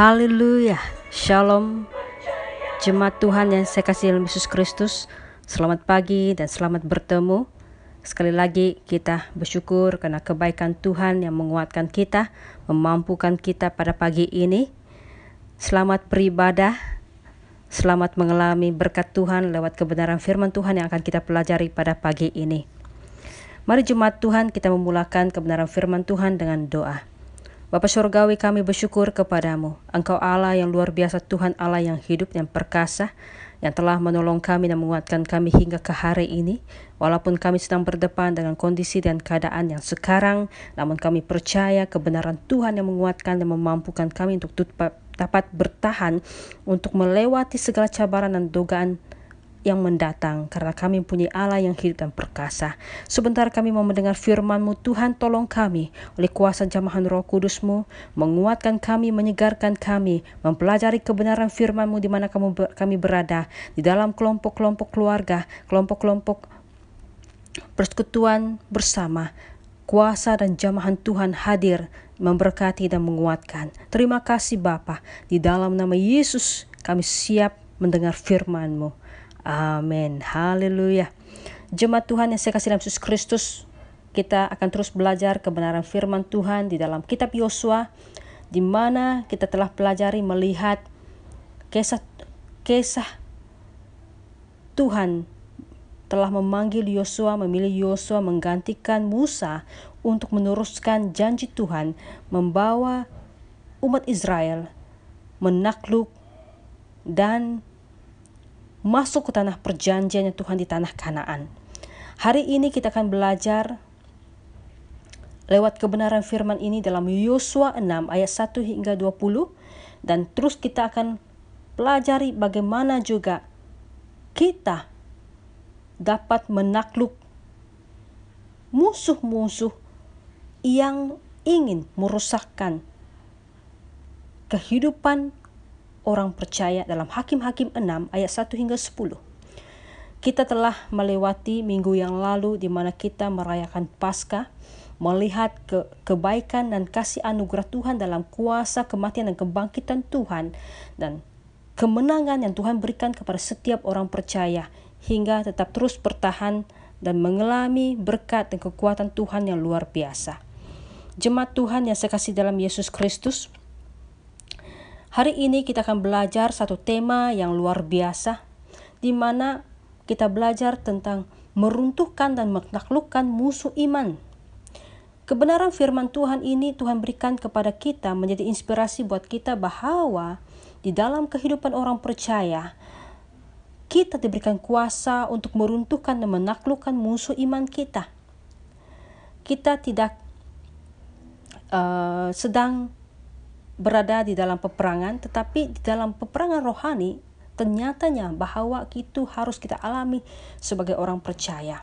Haleluya, Shalom, jemaat Tuhan yang saya kasih dalam Yesus Kristus. Selamat pagi dan selamat bertemu. Sekali lagi kita bersyukur karena kebaikan Tuhan yang menguatkan kita, memampukan kita pada pagi ini. Selamat beribadah, selamat mengalami berkat Tuhan lewat kebenaran firman Tuhan yang akan kita pelajari pada pagi ini. Mari jemaat Tuhan kita memulakan kebenaran firman Tuhan dengan doa. Bapa Surgawi kami bersyukur kepadamu. Engkau Allah yang luar biasa Tuhan Allah yang hidup yang perkasa yang telah menolong kami dan menguatkan kami hingga ke hari ini. Walaupun kami sedang berdepan dengan kondisi dan keadaan yang sekarang, namun kami percaya kebenaran Tuhan yang menguatkan dan memampukan kami untuk dapat bertahan untuk melewati segala cabaran dan dugaan yang mendatang karena kami mempunyai Allah yang hidup dan perkasa. Sebentar kami mau mendengar firman-Mu, Tuhan tolong kami oleh kuasa jamahan roh kudus-Mu, menguatkan kami, menyegarkan kami, mempelajari kebenaran firman-Mu di mana kamu, kami berada, di dalam kelompok-kelompok keluarga, kelompok-kelompok persekutuan bersama, kuasa dan jamahan Tuhan hadir memberkati dan menguatkan. Terima kasih Bapa, di dalam nama Yesus kami siap mendengar firman-Mu. Amin. Haleluya. Jemaat Tuhan yang saya kasih dalam Yesus Kristus, kita akan terus belajar kebenaran firman Tuhan di dalam kitab Yosua, di mana kita telah pelajari melihat kisah kisah Tuhan telah memanggil Yosua, memilih Yosua menggantikan Musa untuk meneruskan janji Tuhan membawa umat Israel menakluk dan masuk ke tanah perjanjiannya Tuhan di tanah Kanaan. Hari ini kita akan belajar lewat kebenaran firman ini dalam Yosua 6 ayat 1 hingga 20 dan terus kita akan pelajari bagaimana juga kita dapat menakluk musuh-musuh yang ingin merusakkan kehidupan orang percaya dalam Hakim-Hakim 6 ayat 1 hingga 10. Kita telah melewati minggu yang lalu di mana kita merayakan Paskah, melihat ke kebaikan dan kasih anugerah Tuhan dalam kuasa kematian dan kebangkitan Tuhan dan kemenangan yang Tuhan berikan kepada setiap orang percaya hingga tetap terus bertahan dan mengalami berkat dan kekuatan Tuhan yang luar biasa. Jemaat Tuhan yang saya kasih dalam Yesus Kristus, Hari ini kita akan belajar satu tema yang luar biasa, di mana kita belajar tentang meruntuhkan dan menaklukkan musuh iman. Kebenaran firman Tuhan ini Tuhan berikan kepada kita menjadi inspirasi buat kita bahwa di dalam kehidupan orang percaya, kita diberikan kuasa untuk meruntuhkan dan menaklukkan musuh iman kita. Kita tidak uh, sedang berada di dalam peperangan, tetapi di dalam peperangan rohani ternyatanya bahwa itu harus kita alami sebagai orang percaya.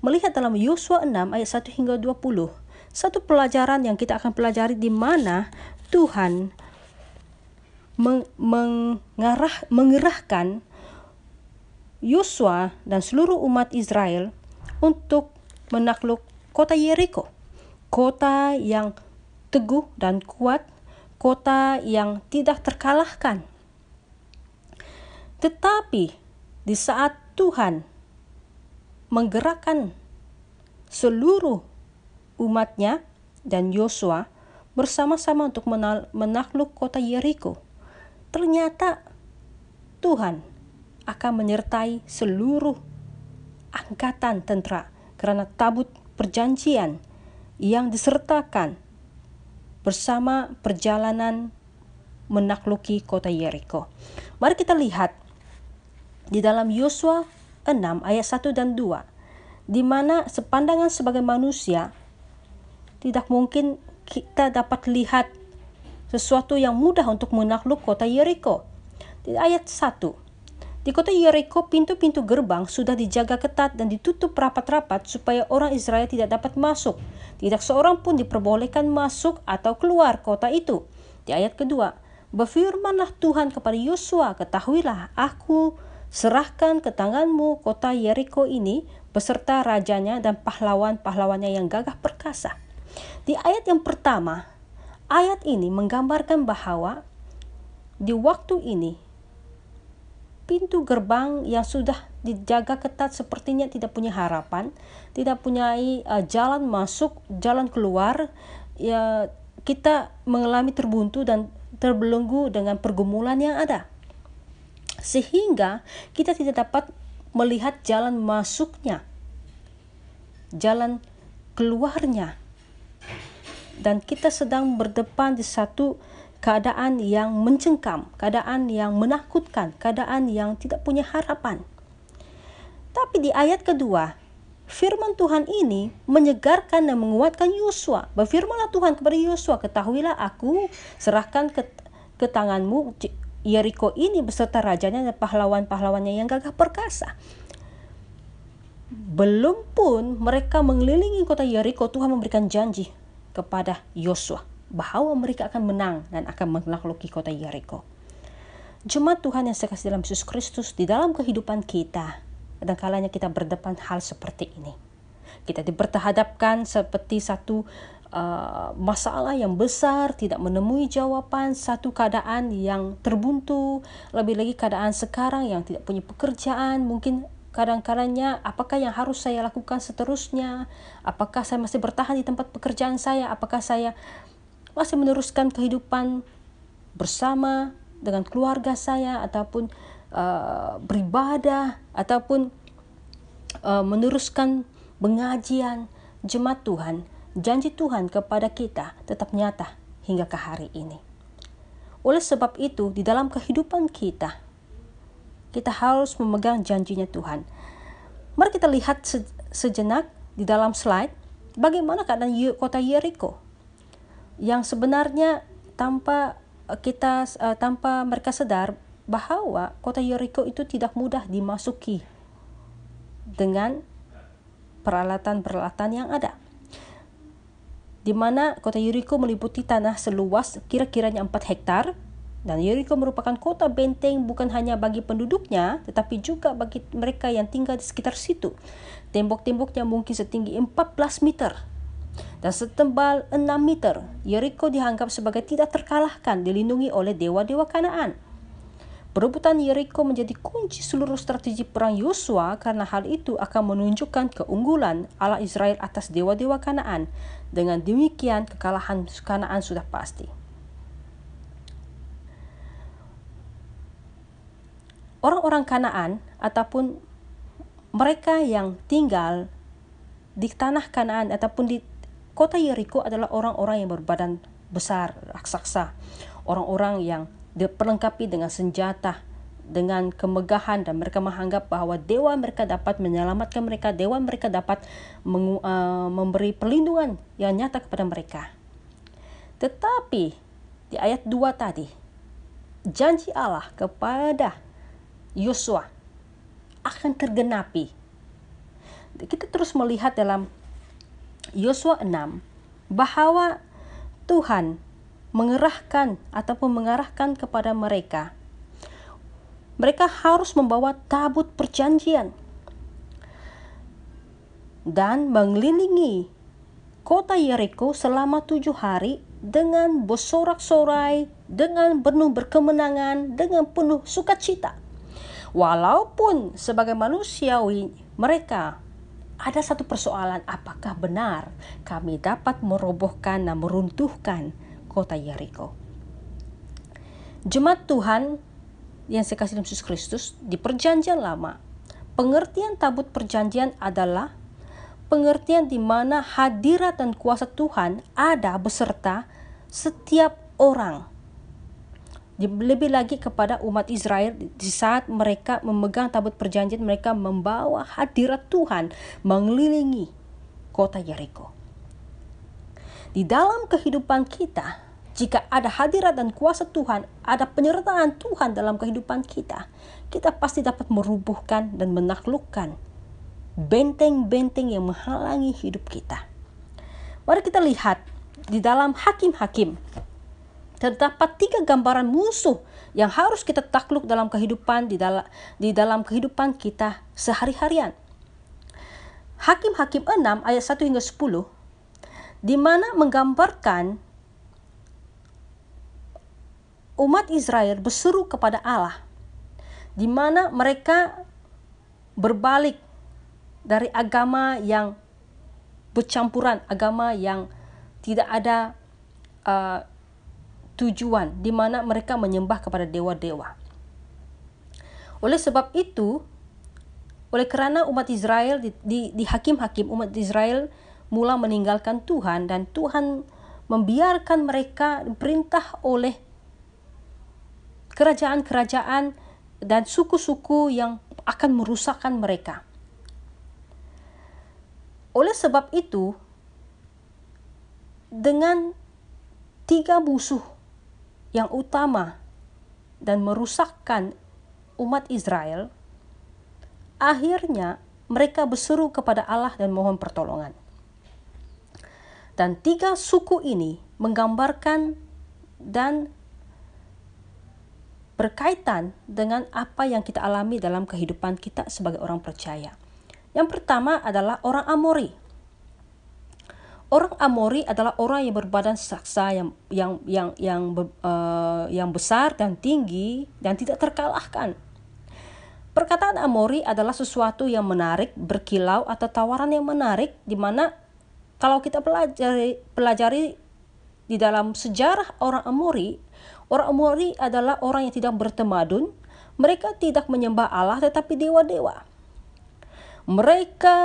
Melihat dalam Yosua 6 ayat 1 hingga 20, satu pelajaran yang kita akan pelajari di mana Tuhan meng mengarah, mengerahkan Yosua dan seluruh umat Israel untuk menakluk kota Yeriko. Kota yang teguh dan kuat kota yang tidak terkalahkan. Tetapi di saat Tuhan menggerakkan seluruh umatnya dan Yosua bersama-sama untuk menakluk kota Yeriko, ternyata Tuhan akan menyertai seluruh angkatan tentara karena tabut perjanjian yang disertakan bersama perjalanan menakluki kota Yeriko. Mari kita lihat di dalam Yosua 6 ayat 1 dan 2 di mana sepandangan sebagai manusia tidak mungkin kita dapat lihat sesuatu yang mudah untuk menakluk kota Yeriko. Di ayat 1 di kota Yeriko, pintu-pintu gerbang sudah dijaga ketat dan ditutup rapat-rapat supaya orang Israel tidak dapat masuk. Tidak seorang pun diperbolehkan masuk atau keluar kota itu. Di ayat kedua, berfirmanlah Tuhan kepada Yosua, ketahuilah aku serahkan ke tanganmu kota Yeriko ini beserta rajanya dan pahlawan-pahlawannya yang gagah perkasa. Di ayat yang pertama, ayat ini menggambarkan bahwa di waktu ini pintu gerbang yang sudah dijaga ketat sepertinya tidak punya harapan, tidak punya uh, jalan masuk, jalan keluar. Ya kita mengalami terbuntu dan terbelenggu dengan pergumulan yang ada. Sehingga kita tidak dapat melihat jalan masuknya, jalan keluarnya. Dan kita sedang berdepan di satu keadaan yang mencengkam, keadaan yang menakutkan, keadaan yang tidak punya harapan. Tapi di ayat kedua, firman Tuhan ini menyegarkan dan menguatkan Yosua. Berfirmanlah Tuhan kepada Yosua, ketahuilah aku serahkan ke, ke tanganmu Yeriko ini beserta rajanya dan pahlawan-pahlawannya yang gagah perkasa. Belum pun mereka mengelilingi kota Yeriko, Tuhan memberikan janji kepada Yosua bahwa mereka akan menang dan akan menakluki kota Yeriko. Jemaat Tuhan yang saya kasih dalam Yesus Kristus di dalam kehidupan kita, kadang kalanya kita berdepan hal seperti ini. Kita diperhadapkan seperti satu uh, masalah yang besar, tidak menemui jawaban, satu keadaan yang terbuntu, lebih lagi keadaan sekarang yang tidak punya pekerjaan, mungkin kadang-kadangnya apakah yang harus saya lakukan seterusnya, apakah saya masih bertahan di tempat pekerjaan saya, apakah saya masih meneruskan kehidupan bersama dengan keluarga saya ataupun uh, beribadah ataupun uh, meneruskan pengajian jemaat Tuhan janji Tuhan kepada kita tetap nyata hingga ke hari ini. Oleh sebab itu di dalam kehidupan kita kita harus memegang janjinya Tuhan. Mari kita lihat sejenak di dalam slide bagaimana keadaan kota Yeriko yang sebenarnya tanpa eh, kita uh, tanpa mereka sadar bahwa kota Yeriko itu tidak mudah dimasuki dengan peralatan-peralatan yang ada. Di mana kota Yeriko meliputi tanah seluas kira-kiranya 4 hektar dan Yeriko merupakan kota benteng bukan hanya bagi penduduknya tetapi juga bagi mereka yang tinggal di sekitar situ. Tembok-temboknya mungkin setinggi 14 meter dan setebal 6 meter, Yeriko dianggap sebagai tidak terkalahkan dilindungi oleh dewa-dewa Kanaan. Perebutan Yeriko menjadi kunci seluruh strategi perang Yosua karena hal itu akan menunjukkan keunggulan Allah Israel atas dewa-dewa Kanaan. Dengan demikian kekalahan Kanaan sudah pasti. Orang-orang Kanaan ataupun mereka yang tinggal di tanah Kanaan ataupun di Kota Yeriko adalah orang-orang yang berbadan besar, raksasa. Orang-orang yang diperlengkapi dengan senjata, dengan kemegahan dan mereka menganggap bahwa dewa mereka dapat menyelamatkan mereka, dewa mereka dapat uh, memberi perlindungan yang nyata kepada mereka. Tetapi di ayat 2 tadi, janji Allah kepada Yosua akan tergenapi. Kita terus melihat dalam Yosua 6 bahwa Tuhan mengerahkan ataupun mengarahkan kepada mereka mereka harus membawa tabut perjanjian dan mengelilingi kota Yeriko selama tujuh hari dengan bersorak-sorai, dengan penuh berkemenangan, dengan penuh sukacita. Walaupun sebagai manusiawi mereka ada satu persoalan apakah benar kami dapat merobohkan dan meruntuhkan kota Yeriko. Jemaat Tuhan yang saya kasih dalam Yesus Kristus di perjanjian lama, pengertian tabut perjanjian adalah pengertian di mana hadirat dan kuasa Tuhan ada beserta setiap orang lebih lagi kepada umat Israel di saat mereka memegang tabut perjanjian mereka membawa hadirat Tuhan mengelilingi kota Yeriko. Di dalam kehidupan kita, jika ada hadirat dan kuasa Tuhan, ada penyertaan Tuhan dalam kehidupan kita, kita pasti dapat merubuhkan dan menaklukkan benteng-benteng yang menghalangi hidup kita. Mari kita lihat di dalam hakim-hakim terdapat tiga gambaran musuh yang harus kita takluk dalam kehidupan di dalam di dalam kehidupan kita sehari-harian. Hakim-hakim 6 ayat 1 hingga 10 di mana menggambarkan umat Israel berseru kepada Allah, di mana mereka berbalik dari agama yang bercampuran, agama yang tidak ada uh, tujuan, di mana mereka menyembah kepada dewa-dewa. Oleh sebab itu, oleh kerana umat Israel di, di, di hakim-hakim umat Israel mula meninggalkan Tuhan dan Tuhan membiarkan mereka diperintah oleh kerajaan-kerajaan dan suku-suku yang akan merusakkan mereka. Oleh sebab itu, dengan tiga musuh yang utama dan merusakkan umat Israel, akhirnya mereka berseru kepada Allah dan mohon pertolongan. Dan tiga suku ini menggambarkan dan berkaitan dengan apa yang kita alami dalam kehidupan kita sebagai orang percaya. Yang pertama adalah orang Amori. Orang Amori adalah orang yang berbadan saksa yang yang yang yang uh, yang besar dan tinggi dan tidak terkalahkan. Perkataan Amori adalah sesuatu yang menarik, berkilau atau tawaran yang menarik di mana kalau kita pelajari pelajari di dalam sejarah orang Amori, Orang Amori adalah orang yang tidak bertemadun. Mereka tidak menyembah Allah tetapi dewa-dewa. Mereka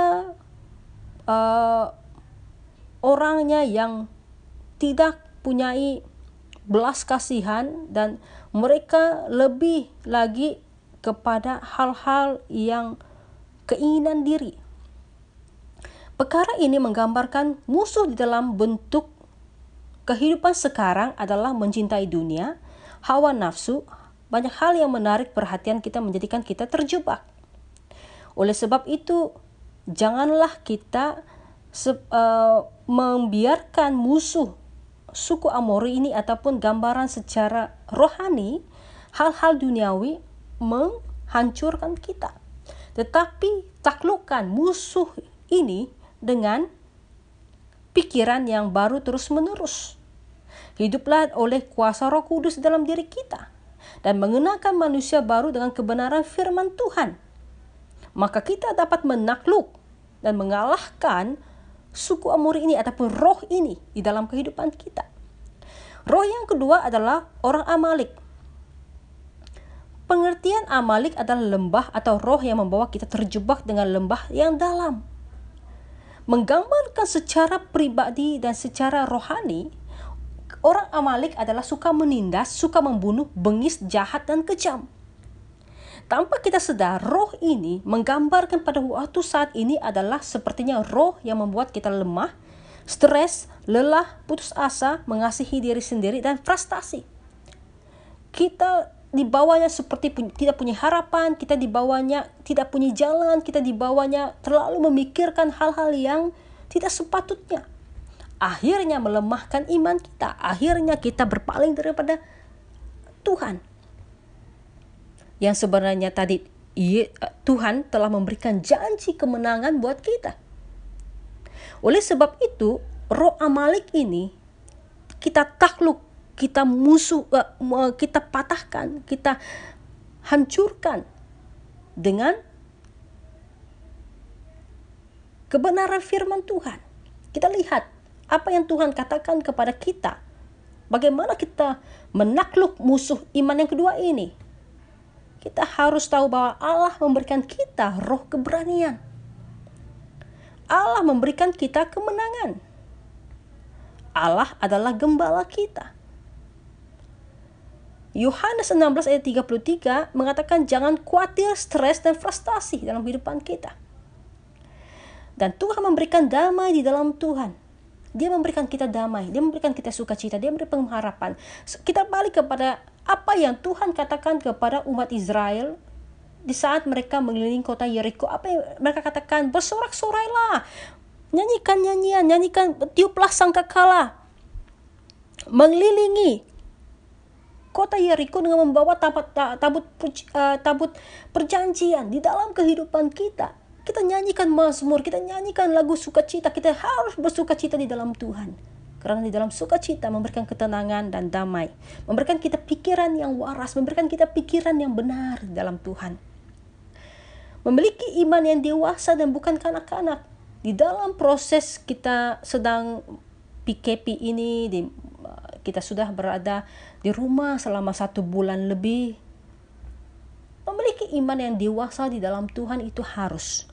uh, orangnya yang tidak punyai belas kasihan dan mereka lebih lagi kepada hal-hal yang keinginan diri. Perkara ini menggambarkan musuh di dalam bentuk Kehidupan sekarang adalah mencintai dunia, hawa nafsu, banyak hal yang menarik perhatian kita menjadikan kita terjebak. Oleh sebab itu, janganlah kita uh, membiarkan musuh suku Amori ini ataupun gambaran secara rohani hal-hal duniawi menghancurkan kita. Tetapi taklukkan musuh ini dengan pikiran yang baru terus-menerus. Hiduplah oleh kuasa Roh Kudus dalam diri kita dan mengenakan manusia baru dengan kebenaran firman Tuhan. Maka kita dapat menakluk dan mengalahkan suku Amori ini ataupun roh ini di dalam kehidupan kita. Roh yang kedua adalah orang Amalik. Pengertian Amalik adalah lembah atau roh yang membawa kita terjebak dengan lembah yang dalam menggambarkan secara pribadi dan secara rohani orang Amalik adalah suka menindas, suka membunuh, bengis, jahat dan kejam. Tanpa kita sedar, roh ini menggambarkan pada waktu saat ini adalah sepertinya roh yang membuat kita lemah, stres, lelah, putus asa, mengasihi diri sendiri, dan frustasi. Kita dibawanya seperti pu tidak punya harapan, kita dibawanya tidak punya jalan, kita dibawanya terlalu memikirkan hal-hal yang tidak sepatutnya. Akhirnya melemahkan iman kita, akhirnya kita berpaling daripada Tuhan. Yang sebenarnya tadi Tuhan telah memberikan janji kemenangan buat kita. Oleh sebab itu, roh Amalik ini kita takluk kita musuh uh, kita patahkan, kita hancurkan dengan kebenaran firman Tuhan. Kita lihat apa yang Tuhan katakan kepada kita. Bagaimana kita menakluk musuh iman yang kedua ini? Kita harus tahu bahwa Allah memberikan kita roh keberanian. Allah memberikan kita kemenangan. Allah adalah gembala kita. Yohanes 16 ayat 33 mengatakan jangan khawatir, stres, dan frustasi dalam kehidupan kita. Dan Tuhan memberikan damai di dalam Tuhan. Dia memberikan kita damai, dia memberikan kita sukacita, dia memberikan pengharapan. Kita balik kepada apa yang Tuhan katakan kepada umat Israel di saat mereka mengelilingi kota Yeriko. Apa yang mereka katakan? Bersorak-sorailah, nyanyikan nyanyian, nyanyikan tiuplah sangkakala, mengelilingi kota Yeriko dengan membawa tabut, tabut, uh, tabut perjanjian di dalam kehidupan kita. Kita nyanyikan mazmur, kita nyanyikan lagu sukacita, kita harus bersukacita di dalam Tuhan. Karena di dalam sukacita memberikan ketenangan dan damai. Memberikan kita pikiran yang waras, memberikan kita pikiran yang benar dalam Tuhan. Memiliki iman yang dewasa dan bukan kanak-kanak. Di dalam proses kita sedang PKP ini, di, kita sudah berada di rumah selama satu bulan lebih. Memiliki iman yang dewasa di dalam Tuhan itu harus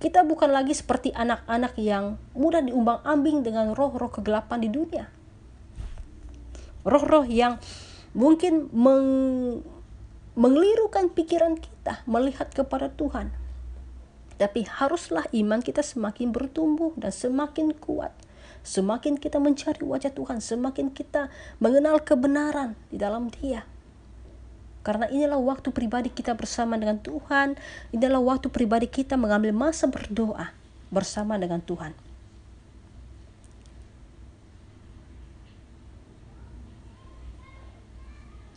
kita bukan lagi seperti anak-anak yang mudah diumbang-ambing dengan roh-roh kegelapan di dunia. Roh-roh yang mungkin meng mengelirukan pikiran kita melihat kepada Tuhan. Tapi haruslah iman kita semakin bertumbuh dan semakin kuat. Semakin kita mencari wajah Tuhan, semakin kita mengenal kebenaran di dalam Dia. Karena inilah waktu pribadi kita bersama dengan Tuhan. Inilah waktu pribadi kita mengambil masa berdoa bersama dengan Tuhan.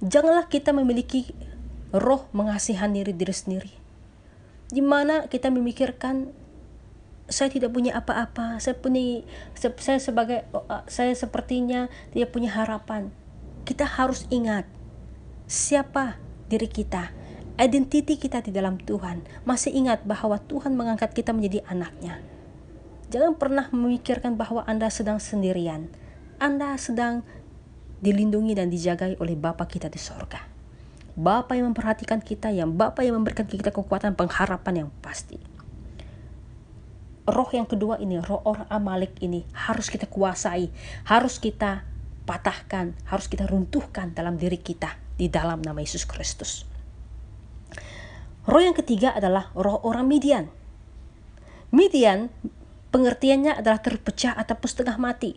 Janganlah kita memiliki roh mengasihani diri, diri sendiri. Di mana kita memikirkan saya tidak punya apa-apa, saya punya saya sebagai saya sepertinya tidak punya harapan. Kita harus ingat siapa diri kita, identiti kita di dalam Tuhan. Masih ingat bahwa Tuhan mengangkat kita menjadi anaknya. Jangan pernah memikirkan bahwa Anda sedang sendirian. Anda sedang dilindungi dan dijagai oleh Bapa kita di sorga. Bapa yang memperhatikan kita, yang Bapa yang memberikan kita kekuatan pengharapan yang pasti. Roh yang kedua ini, roh orang Amalek ini harus kita kuasai, harus kita patahkan, harus kita runtuhkan dalam diri kita di dalam nama Yesus Kristus. Roh yang ketiga adalah roh orang Midian. Midian pengertiannya adalah terpecah ataupun setengah mati.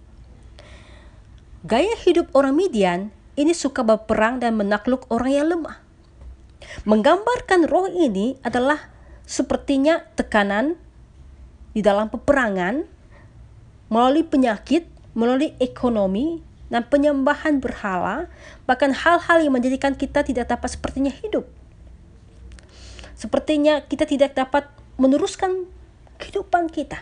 Gaya hidup orang Midian ini suka berperang dan menakluk orang yang lemah. Menggambarkan roh ini adalah sepertinya tekanan di dalam peperangan melalui penyakit, melalui ekonomi, dan penyembahan berhala, bahkan hal-hal yang menjadikan kita tidak dapat sepertinya hidup. Sepertinya kita tidak dapat meneruskan kehidupan kita.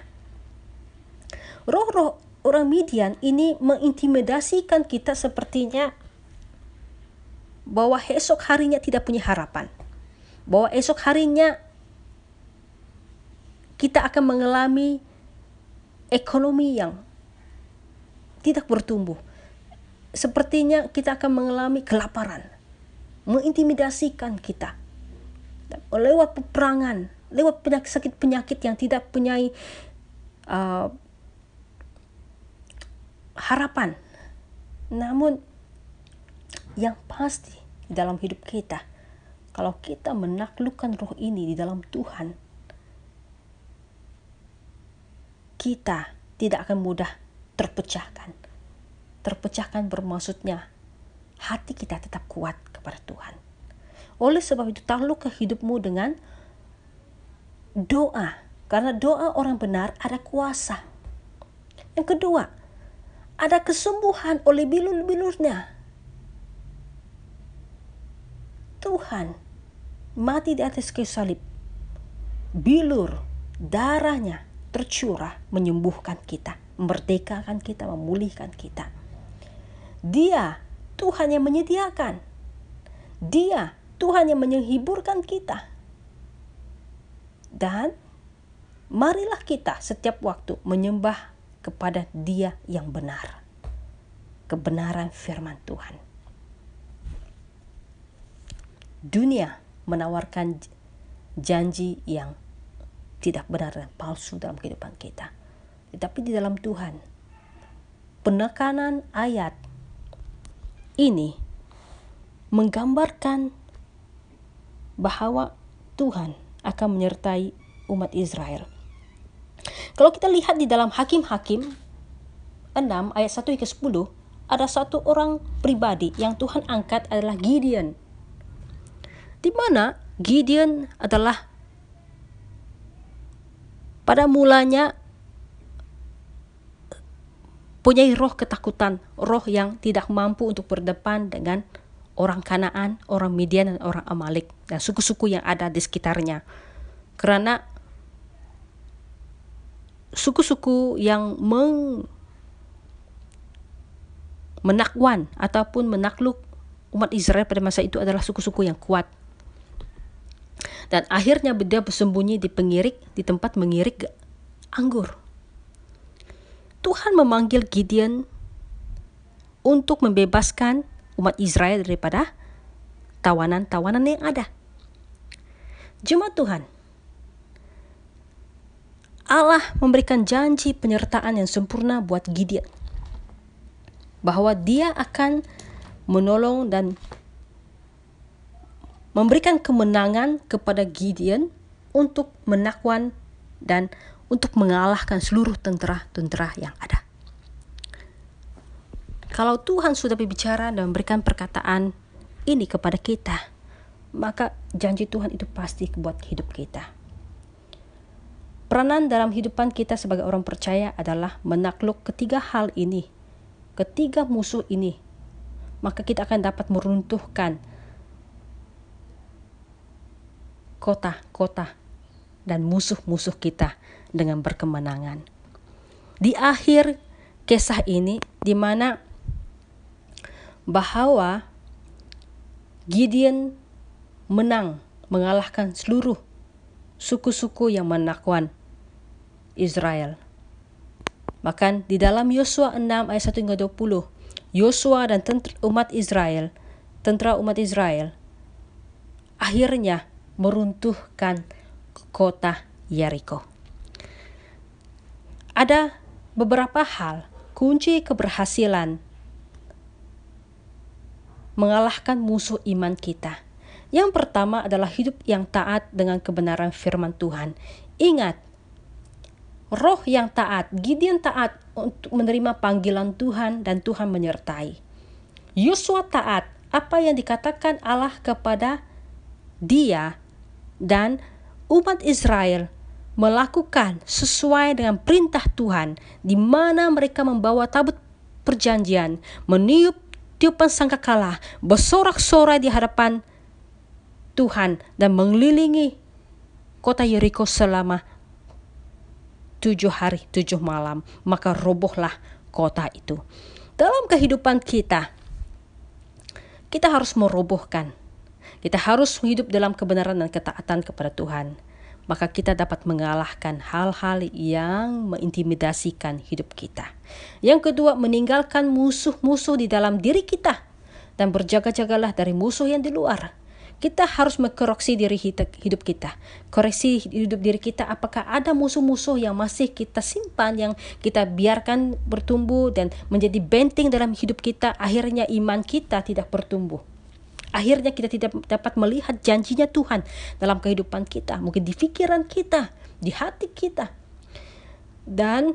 Roh-roh orang Midian ini mengintimidasikan kita sepertinya bahwa esok harinya tidak punya harapan. Bahwa esok harinya kita akan mengalami ekonomi yang tidak bertumbuh sepertinya kita akan mengalami kelaparan, mengintimidasikan kita. Lewat peperangan, lewat penyakit-penyakit yang tidak punya uh, harapan. Namun yang pasti dalam hidup kita, kalau kita menaklukkan roh ini di dalam Tuhan, kita tidak akan mudah terpecahkan terpecahkan bermaksudnya hati kita tetap kuat kepada Tuhan. Oleh sebab itu takluk hidupmu dengan doa. Karena doa orang benar ada kuasa. Yang kedua, ada kesembuhan oleh bilur-bilurnya. Tuhan mati di atas kayu salib. Bilur darahnya tercurah menyembuhkan kita, memerdekakan kita, memulihkan kita. Dia Tuhan yang menyediakan. Dia Tuhan yang menghiburkan kita. Dan marilah kita setiap waktu menyembah kepada Dia yang benar. Kebenaran firman Tuhan. Dunia menawarkan janji yang tidak benar dan palsu dalam kehidupan kita. Tetapi di dalam Tuhan, penekanan ayat ini menggambarkan bahwa Tuhan akan menyertai umat Israel. Kalau kita lihat di dalam Hakim-Hakim 6 ayat 1 hingga 10, ada satu orang pribadi yang Tuhan angkat adalah Gideon. Di mana Gideon adalah pada mulanya punya roh ketakutan, roh yang tidak mampu untuk berdepan dengan orang Kanaan, orang Midian, dan orang Amalek, dan suku-suku yang ada di sekitarnya. Karena suku-suku yang meng, menakwan ataupun menakluk umat Israel pada masa itu adalah suku-suku yang kuat. Dan akhirnya dia bersembunyi di pengirik, di tempat mengirik anggur. Tuhan memanggil Gideon untuk membebaskan umat Israel daripada tawanan-tawanan yang ada. Jemaat Tuhan, Allah memberikan janji penyertaan yang sempurna buat Gideon. Bahwa dia akan menolong dan memberikan kemenangan kepada Gideon untuk menakwan dan untuk mengalahkan seluruh tentara-tentara yang ada. Kalau Tuhan sudah berbicara dan memberikan perkataan ini kepada kita, maka janji Tuhan itu pasti buat hidup kita. Peranan dalam hidupan kita sebagai orang percaya adalah menakluk ketiga hal ini, ketiga musuh ini. Maka kita akan dapat meruntuhkan kota-kota dan musuh-musuh kita dengan berkemenangan. Di akhir kisah ini, di mana bahwa Gideon menang mengalahkan seluruh suku-suku yang menakwan Israel. Bahkan di dalam Yosua 6 ayat 1 hingga 20, Yosua dan umat Israel, tentara umat Israel, akhirnya meruntuhkan kota Yeriko. Ada beberapa hal kunci keberhasilan mengalahkan musuh iman kita. Yang pertama adalah hidup yang taat dengan kebenaran firman Tuhan. Ingat, roh yang taat, Gideon taat untuk menerima panggilan Tuhan dan Tuhan menyertai. Yosua taat apa yang dikatakan Allah kepada dia dan umat Israel melakukan sesuai dengan perintah Tuhan di mana mereka membawa tabut perjanjian, meniup tiupan sangkakala, bersorak-sorai di hadapan Tuhan dan mengelilingi kota Yeriko selama tujuh hari, tujuh malam. Maka robohlah kota itu. Dalam kehidupan kita, kita harus merobohkan. Kita harus hidup dalam kebenaran dan ketaatan kepada Tuhan maka kita dapat mengalahkan hal-hal yang mengintimidasikan hidup kita. Yang kedua, meninggalkan musuh-musuh di dalam diri kita dan berjaga-jagalah dari musuh yang di luar. Kita harus mengkoreksi diri hidup kita. Koreksi hidup diri kita apakah ada musuh-musuh yang masih kita simpan yang kita biarkan bertumbuh dan menjadi benteng dalam hidup kita akhirnya iman kita tidak bertumbuh. Akhirnya kita tidak dapat melihat janjinya Tuhan dalam kehidupan kita, mungkin di pikiran kita, di hati kita. Dan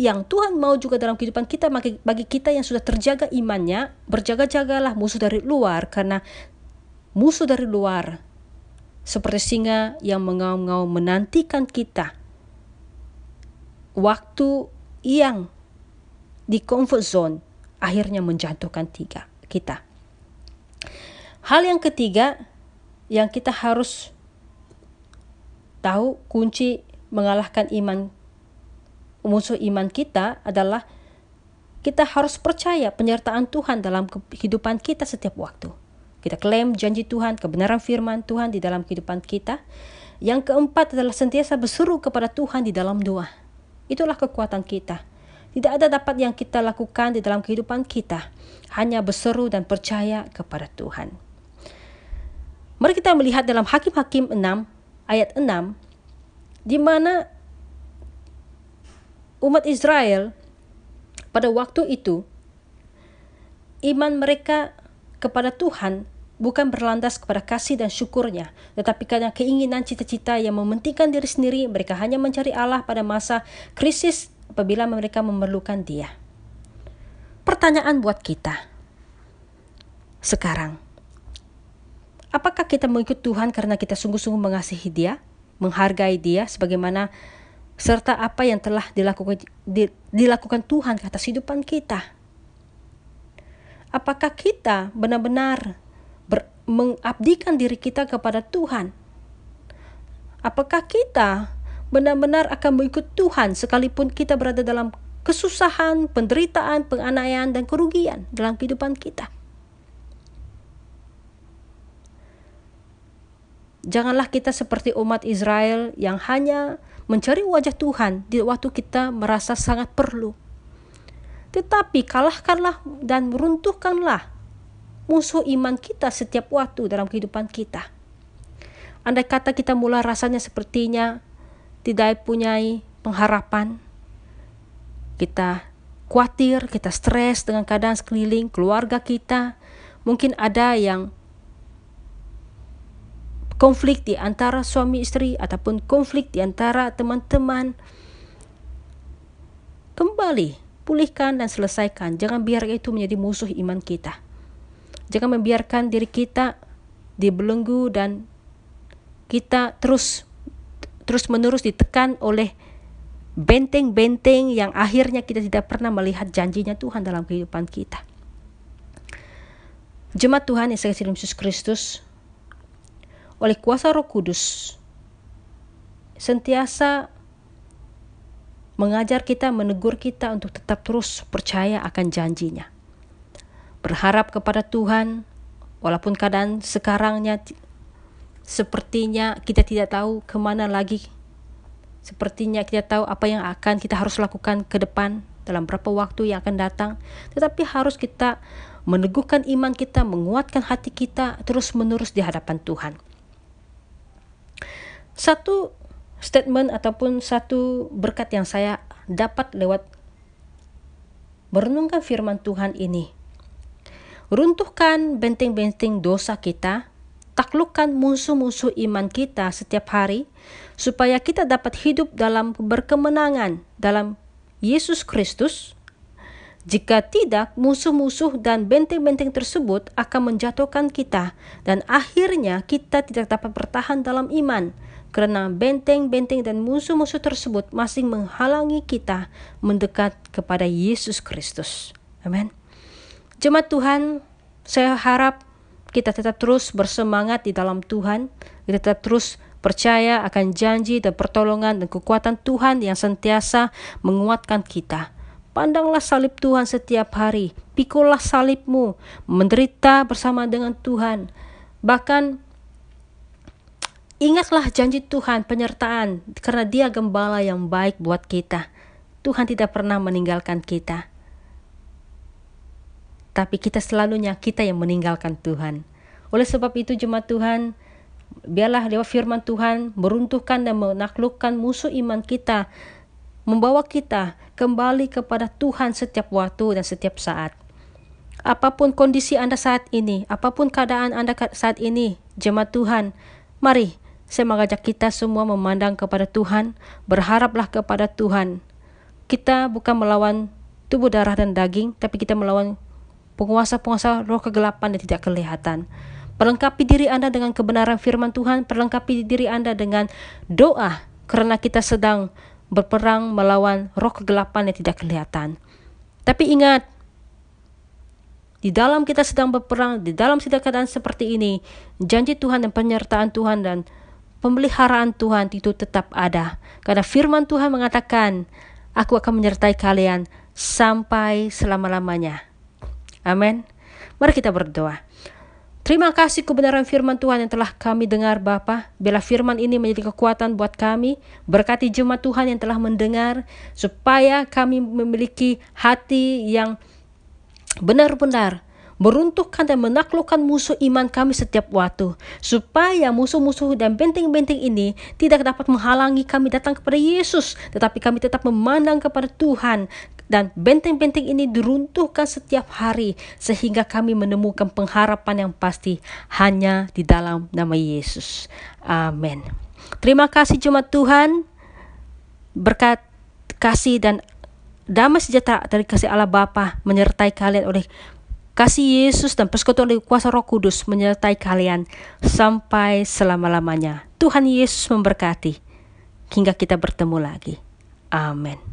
yang Tuhan mau juga dalam kehidupan kita bagi kita yang sudah terjaga imannya, berjaga-jagalah musuh dari luar karena musuh dari luar seperti singa yang mengaum-ngaum menantikan kita. Waktu yang di comfort zone akhirnya menjatuhkan tiga kita. Hal yang ketiga yang kita harus tahu kunci mengalahkan iman musuh iman kita adalah kita harus percaya penyertaan Tuhan dalam kehidupan kita setiap waktu. Kita klaim janji Tuhan, kebenaran firman Tuhan di dalam kehidupan kita. Yang keempat adalah sentiasa berseru kepada Tuhan di dalam doa. Itulah kekuatan kita. Tidak ada dapat yang kita lakukan di dalam kehidupan kita, hanya berseru dan percaya kepada Tuhan. Mari kita melihat dalam Hakim-Hakim 6 ayat 6 di mana umat Israel pada waktu itu iman mereka kepada Tuhan bukan berlandas kepada kasih dan syukurnya, tetapi karena keinginan cita-cita yang mementingkan diri sendiri, mereka hanya mencari Allah pada masa krisis apabila mereka memerlukan Dia. Pertanyaan buat kita sekarang, Apakah kita mengikut Tuhan karena kita sungguh-sungguh mengasihi Dia, menghargai Dia sebagaimana serta apa yang telah dilakukan di, dilakukan Tuhan ke atas hidupan kita? Apakah kita benar-benar mengabdikan diri kita kepada Tuhan? Apakah kita benar-benar akan mengikut Tuhan sekalipun kita berada dalam kesusahan, penderitaan, penganiayaan, dan kerugian dalam kehidupan kita. Janganlah kita seperti umat Israel yang hanya mencari wajah Tuhan di waktu kita merasa sangat perlu. Tetapi kalahkanlah dan meruntuhkanlah musuh iman kita setiap waktu dalam kehidupan kita. Andai kata kita mulai rasanya sepertinya tidak punya pengharapan, kita khawatir, kita stres dengan keadaan sekeliling, keluarga kita, mungkin ada yang konflik di antara suami istri ataupun konflik di antara teman-teman. Kembali, pulihkan dan selesaikan. Jangan biarkan itu menjadi musuh iman kita. Jangan membiarkan diri kita dibelenggu dan kita terus terus menerus ditekan oleh benteng-benteng yang akhirnya kita tidak pernah melihat janjinya Tuhan dalam kehidupan kita. Jemaat Tuhan yang saya Yesus Kristus, oleh kuasa Roh Kudus sentiasa mengajar kita, menegur kita untuk tetap terus percaya akan janjinya. Berharap kepada Tuhan, walaupun keadaan sekarangnya sepertinya kita tidak tahu ke mana lagi. Sepertinya kita tahu apa yang akan kita harus lakukan ke depan dalam berapa waktu yang akan datang. Tetapi harus kita meneguhkan iman kita, menguatkan hati kita terus menerus di hadapan Tuhan satu statement ataupun satu berkat yang saya dapat lewat merenungkan firman Tuhan ini. Runtuhkan benteng-benteng dosa kita, taklukkan musuh-musuh iman kita setiap hari, supaya kita dapat hidup dalam berkemenangan dalam Yesus Kristus. Jika tidak, musuh-musuh dan benteng-benteng tersebut akan menjatuhkan kita, dan akhirnya kita tidak dapat bertahan dalam iman kerana benteng-benteng dan musuh-musuh tersebut masing menghalangi kita mendekat kepada Yesus Kristus. Amin. Jemaat Tuhan, saya harap kita tetap terus bersemangat di dalam Tuhan, kita tetap terus percaya akan janji dan pertolongan dan kekuatan Tuhan yang sentiasa menguatkan kita. Pandanglah salib Tuhan setiap hari, pikulah salibmu, menderita bersama dengan Tuhan. Bahkan Ingatlah janji Tuhan penyertaan karena dia gembala yang baik buat kita. Tuhan tidak pernah meninggalkan kita. Tapi kita selalunya kita yang meninggalkan Tuhan. Oleh sebab itu jemaat Tuhan, biarlah lewat firman Tuhan meruntuhkan dan menaklukkan musuh iman kita, membawa kita kembali kepada Tuhan setiap waktu dan setiap saat. Apa pun kondisi Anda saat ini, apa pun keadaan Anda saat ini, jemaat Tuhan, mari saya mengajak kita semua memandang kepada Tuhan, berharaplah kepada Tuhan. Kita bukan melawan tubuh darah dan daging, tapi kita melawan penguasa-penguasa roh kegelapan yang tidak kelihatan. Perlengkapi diri Anda dengan kebenaran firman Tuhan, perlengkapi diri Anda dengan doa, karena kita sedang berperang melawan roh kegelapan yang tidak kelihatan. Tapi ingat, di dalam kita sedang berperang, di dalam sidang keadaan seperti ini, janji Tuhan dan penyertaan Tuhan dan pemeliharaan Tuhan itu tetap ada. Karena firman Tuhan mengatakan, aku akan menyertai kalian sampai selama-lamanya. Amin. Mari kita berdoa. Terima kasih kebenaran firman Tuhan yang telah kami dengar Bapa. Bila firman ini menjadi kekuatan buat kami, berkati jemaat Tuhan yang telah mendengar, supaya kami memiliki hati yang benar-benar meruntuhkan dan menaklukkan musuh iman kami setiap waktu, supaya musuh-musuh dan benteng-benteng ini tidak dapat menghalangi kami datang kepada Yesus, tetapi kami tetap memandang kepada Tuhan, dan benteng-benteng ini diruntuhkan setiap hari, sehingga kami menemukan pengharapan yang pasti hanya di dalam nama Yesus. Amin. Terima kasih jemaat Tuhan, berkat kasih dan damai sejahtera dari kasih Allah Bapa menyertai kalian oleh Kasih Yesus dan persekutuan dari kuasa roh kudus menyertai kalian sampai selama-lamanya. Tuhan Yesus memberkati. Hingga kita bertemu lagi. Amin.